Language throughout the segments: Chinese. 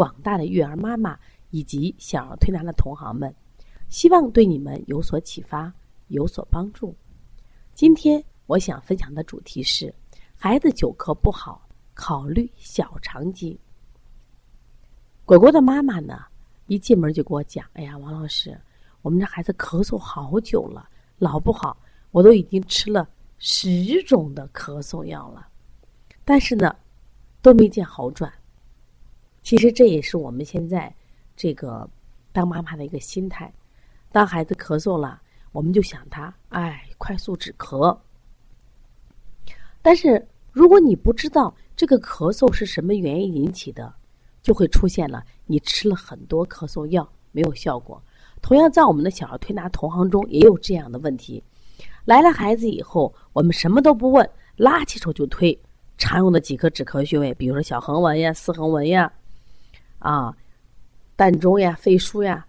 广大的育儿妈妈以及小儿推拿的同行们，希望对你们有所启发、有所帮助。今天我想分享的主题是：孩子久咳不好，考虑小肠经。果果的妈妈呢，一进门就给我讲：“哎呀，王老师。”我们这孩子咳嗽好久了，老不好，我都已经吃了十种的咳嗽药了，但是呢，都没见好转。其实这也是我们现在这个当妈妈的一个心态。当孩子咳嗽了，我们就想他，哎，快速止咳。但是如果你不知道这个咳嗽是什么原因引起的，就会出现了你吃了很多咳嗽药没有效果。同样，在我们的小儿推拿同行中也有这样的问题。来了孩子以后，我们什么都不问，拉起手就推。常用的几颗止咳穴位，比如说小横纹呀、四横纹呀、啊、膻中呀、肺腧呀。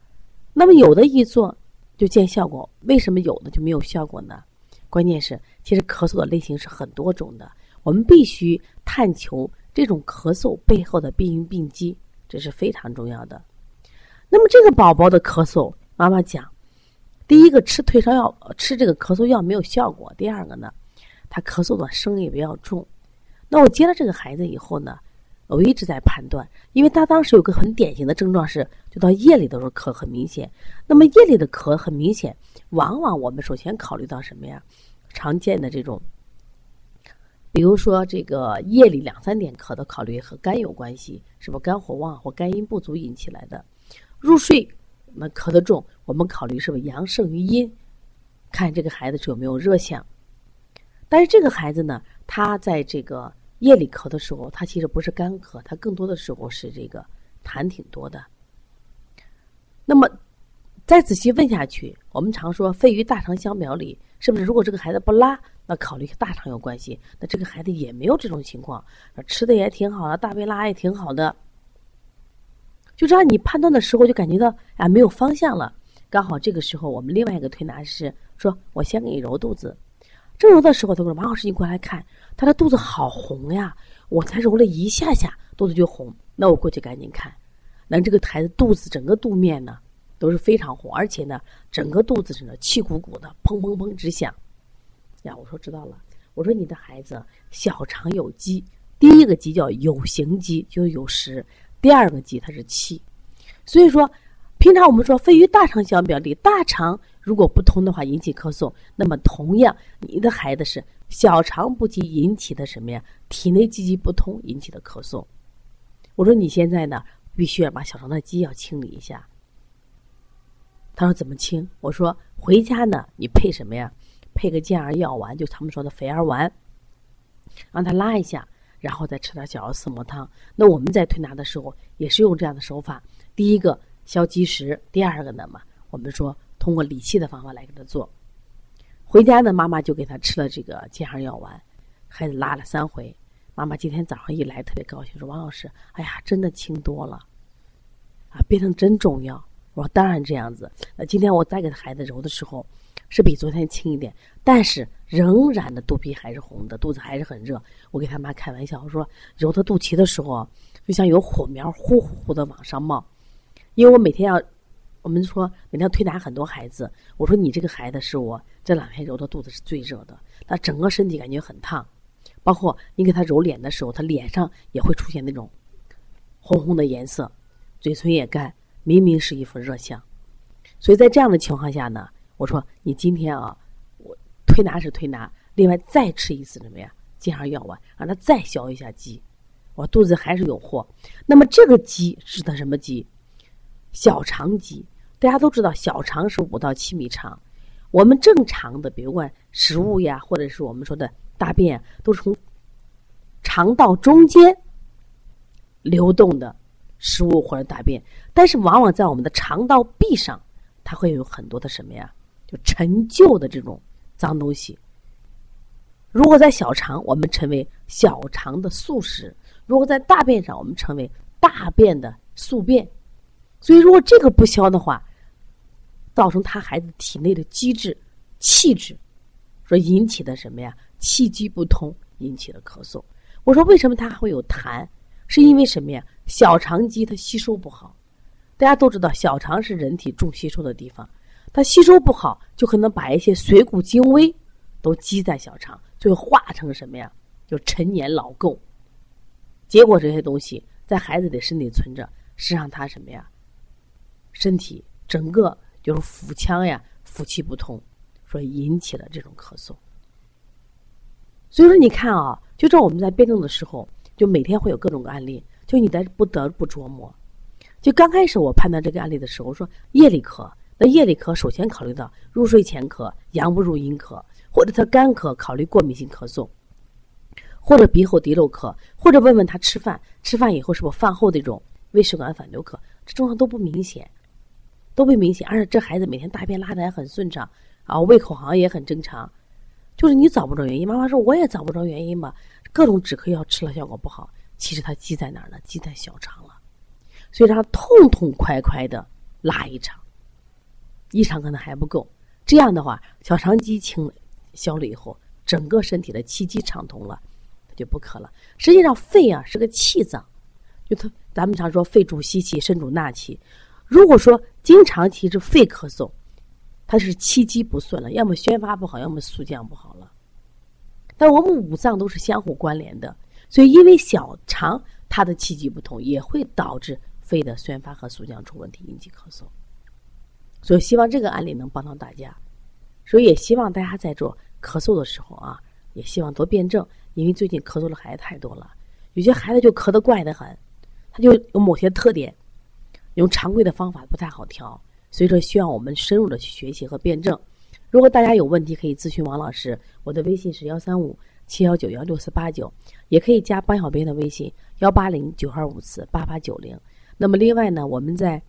那么有的一做就见效果，为什么有的就没有效果呢？关键是，其实咳嗽的类型是很多种的，我们必须探求这种咳嗽背后的病因病机，这是非常重要的。那么这个宝宝的咳嗽。妈妈讲，第一个吃退烧药，吃这个咳嗽药没有效果。第二个呢，他咳嗽的声音也比较重。那我接了这个孩子以后呢，我一直在判断，因为他当时有个很典型的症状是，就到夜里的时候咳很明显。那么夜里的咳很明显，往往我们首先考虑到什么呀？常见的这种，比如说这个夜里两三点咳的，考虑和肝有关系，是不是肝火旺或肝阴不足引起来的？入睡。那咳得重，我们考虑是不是阳胜于阴，看这个孩子是有没有热象。但是这个孩子呢，他在这个夜里咳的时候，他其实不是干咳，他更多的时候是这个痰挺多的。那么再仔细问下去，我们常说肺与大肠相表里，是不是？如果这个孩子不拉，那考虑大肠有关系。那这个孩子也没有这种情况，吃的也挺好的，大便拉也挺好的。就这样，你判断的时候就感觉到啊没有方向了。刚好这个时候，我们另外一个推拿师说：“我先给你揉肚子。”正揉的时候，他说：“马老师，你过来看，他的肚子好红呀！”我才揉了一下下，肚子就红。那我过去赶紧看，那这个孩子肚子整个肚面呢都是非常红，而且呢整个肚子是呢气鼓鼓的，砰砰砰直响。呀，我说知道了。我说你的孩子小肠有积，第一个积叫有形积，就是有实。第二个积它是气，所以说，平常我们说肺与大肠相表里，大肠如果不通的话引起咳嗽，那么同样你的孩子是小肠不积引起的什么呀？体内积极不通引起的咳嗽。我说你现在呢，必须要把小肠的积要清理一下。他说怎么清？我说回家呢，你配什么呀？配个健儿药丸，就他们说的肥儿丸，让他拉一下。然后再吃点小儿四磨汤。那我们在推拿的时候也是用这样的手法：第一个消积食，第二个呢嘛，我们说通过理气的方法来给他做。回家呢，妈妈就给他吃了这个健儿药丸，孩子拉了三回。妈妈今天早上一来特别高兴，说：“王老师，哎呀，真的轻多了，啊，变成真重要。”我说：“当然这样子。”那今天我再给他孩子揉的时候。是比昨天轻一点，但是仍然的肚皮还是红的，肚子还是很热。我给他妈开玩笑，我说揉他肚脐的时候，就像有火苗呼呼呼的往上冒。因为我每天要，我们说每天推拿很多孩子，我说你这个孩子是我这两天揉的肚子是最热的，他整个身体感觉很烫，包括你给他揉脸的时候，他脸上也会出现那种红红的颜色，嘴唇也干，明明是一副热象。所以在这样的情况下呢。我说你今天啊，我推拿是推拿，另外再吃一次什么呀？健儿药丸，让他再消一下积。我肚子还是有货。那么这个积是的什么积？小肠积。大家都知道，小肠是五到七米长。我们正常的，比如说食物呀，或者是我们说的大便，都是从肠道中间流动的，食物或者大便，但是往往在我们的肠道壁上，它会有很多的什么呀？就陈旧的这种脏东西。如果在小肠，我们称为小肠的宿食；如果在大便上，我们称为大便的宿便。所以，如果这个不消的话，造成他孩子体内的机制、气质，说引起的什么呀？气机不通引起的咳嗽。我说为什么它还会有痰？是因为什么呀？小肠肌它吸收不好。大家都知道，小肠是人体重吸收的地方，它吸收不好，就可能把一些水谷精微都积在小肠，最后化成什么呀？就陈年老垢。结果这些东西在孩子的身体存着，实际上他什么呀？身体整个就是腹腔呀，腹气不通，所以引起了这种咳嗽。所以说，你看啊，就这我们在辩证的时候，就每天会有各种案例，就你在不得不琢磨。就刚开始我判断这个案例的时候，说夜里咳，那夜里咳首先考虑到入睡前咳，阳不入阴咳，或者他干咳，考虑过敏性咳嗽，或者鼻后滴漏咳，或者问问他吃饭，吃饭以后是不饭后这种胃食管反流咳，这症状都不明显。都不明显，而且这孩子每天大便拉的还很顺畅，啊，胃口好像也很正常，就是你找不着原因。妈妈说我也找不着原因嘛，各种止咳药吃了效果不好，其实它积在哪儿呢？积在小肠了，所以他痛痛快快的拉一场，一场可能还不够。这样的话，小肠积清消了以后，整个身体的气机畅通了，它就不咳了。实际上，肺啊是个气脏，就它咱们常说肺主吸气，肾主纳气。如果说经常其实肺咳嗽，它是气机不顺了，要么宣发不好，要么肃降不好了。但我们五脏都是相互关联的，所以因为小肠它的气机不通，也会导致肺的宣发和肃降出问题，引起咳嗽。所以希望这个案例能帮到大家，所以也希望大家在做咳嗽的时候啊，也希望多辩证，因为最近咳嗽的孩子太多了，有些孩子就咳得怪得很，他就有某些特点。用常规的方法不太好调，所以说需要我们深入的去学习和辩证。如果大家有问题，可以咨询王老师，我的微信是幺三五七幺九幺六四八九，也可以加班小编的微信幺八零九二五四八八九零。那么另外呢，我们在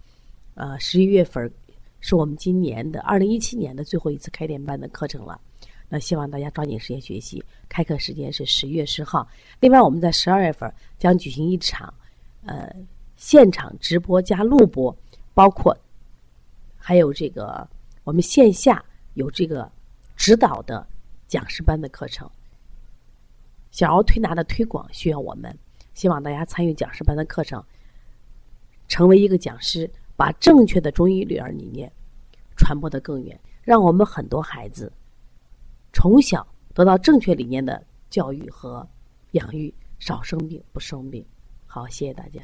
呃十一月份是我们今年的二零一七年的最后一次开店班的课程了，那希望大家抓紧时间学习。开课时间是十一月十号。另外我们在十二月份将举行一场呃。现场直播加录播，包括还有这个我们线下有这个指导的讲师班的课程。小儿推拿的推广需要我们，希望大家参与讲师班的课程，成为一个讲师，把正确的中医育儿理念传播的更远，让我们很多孩子从小得到正确理念的教育和养育，少生病不生病。好，谢谢大家。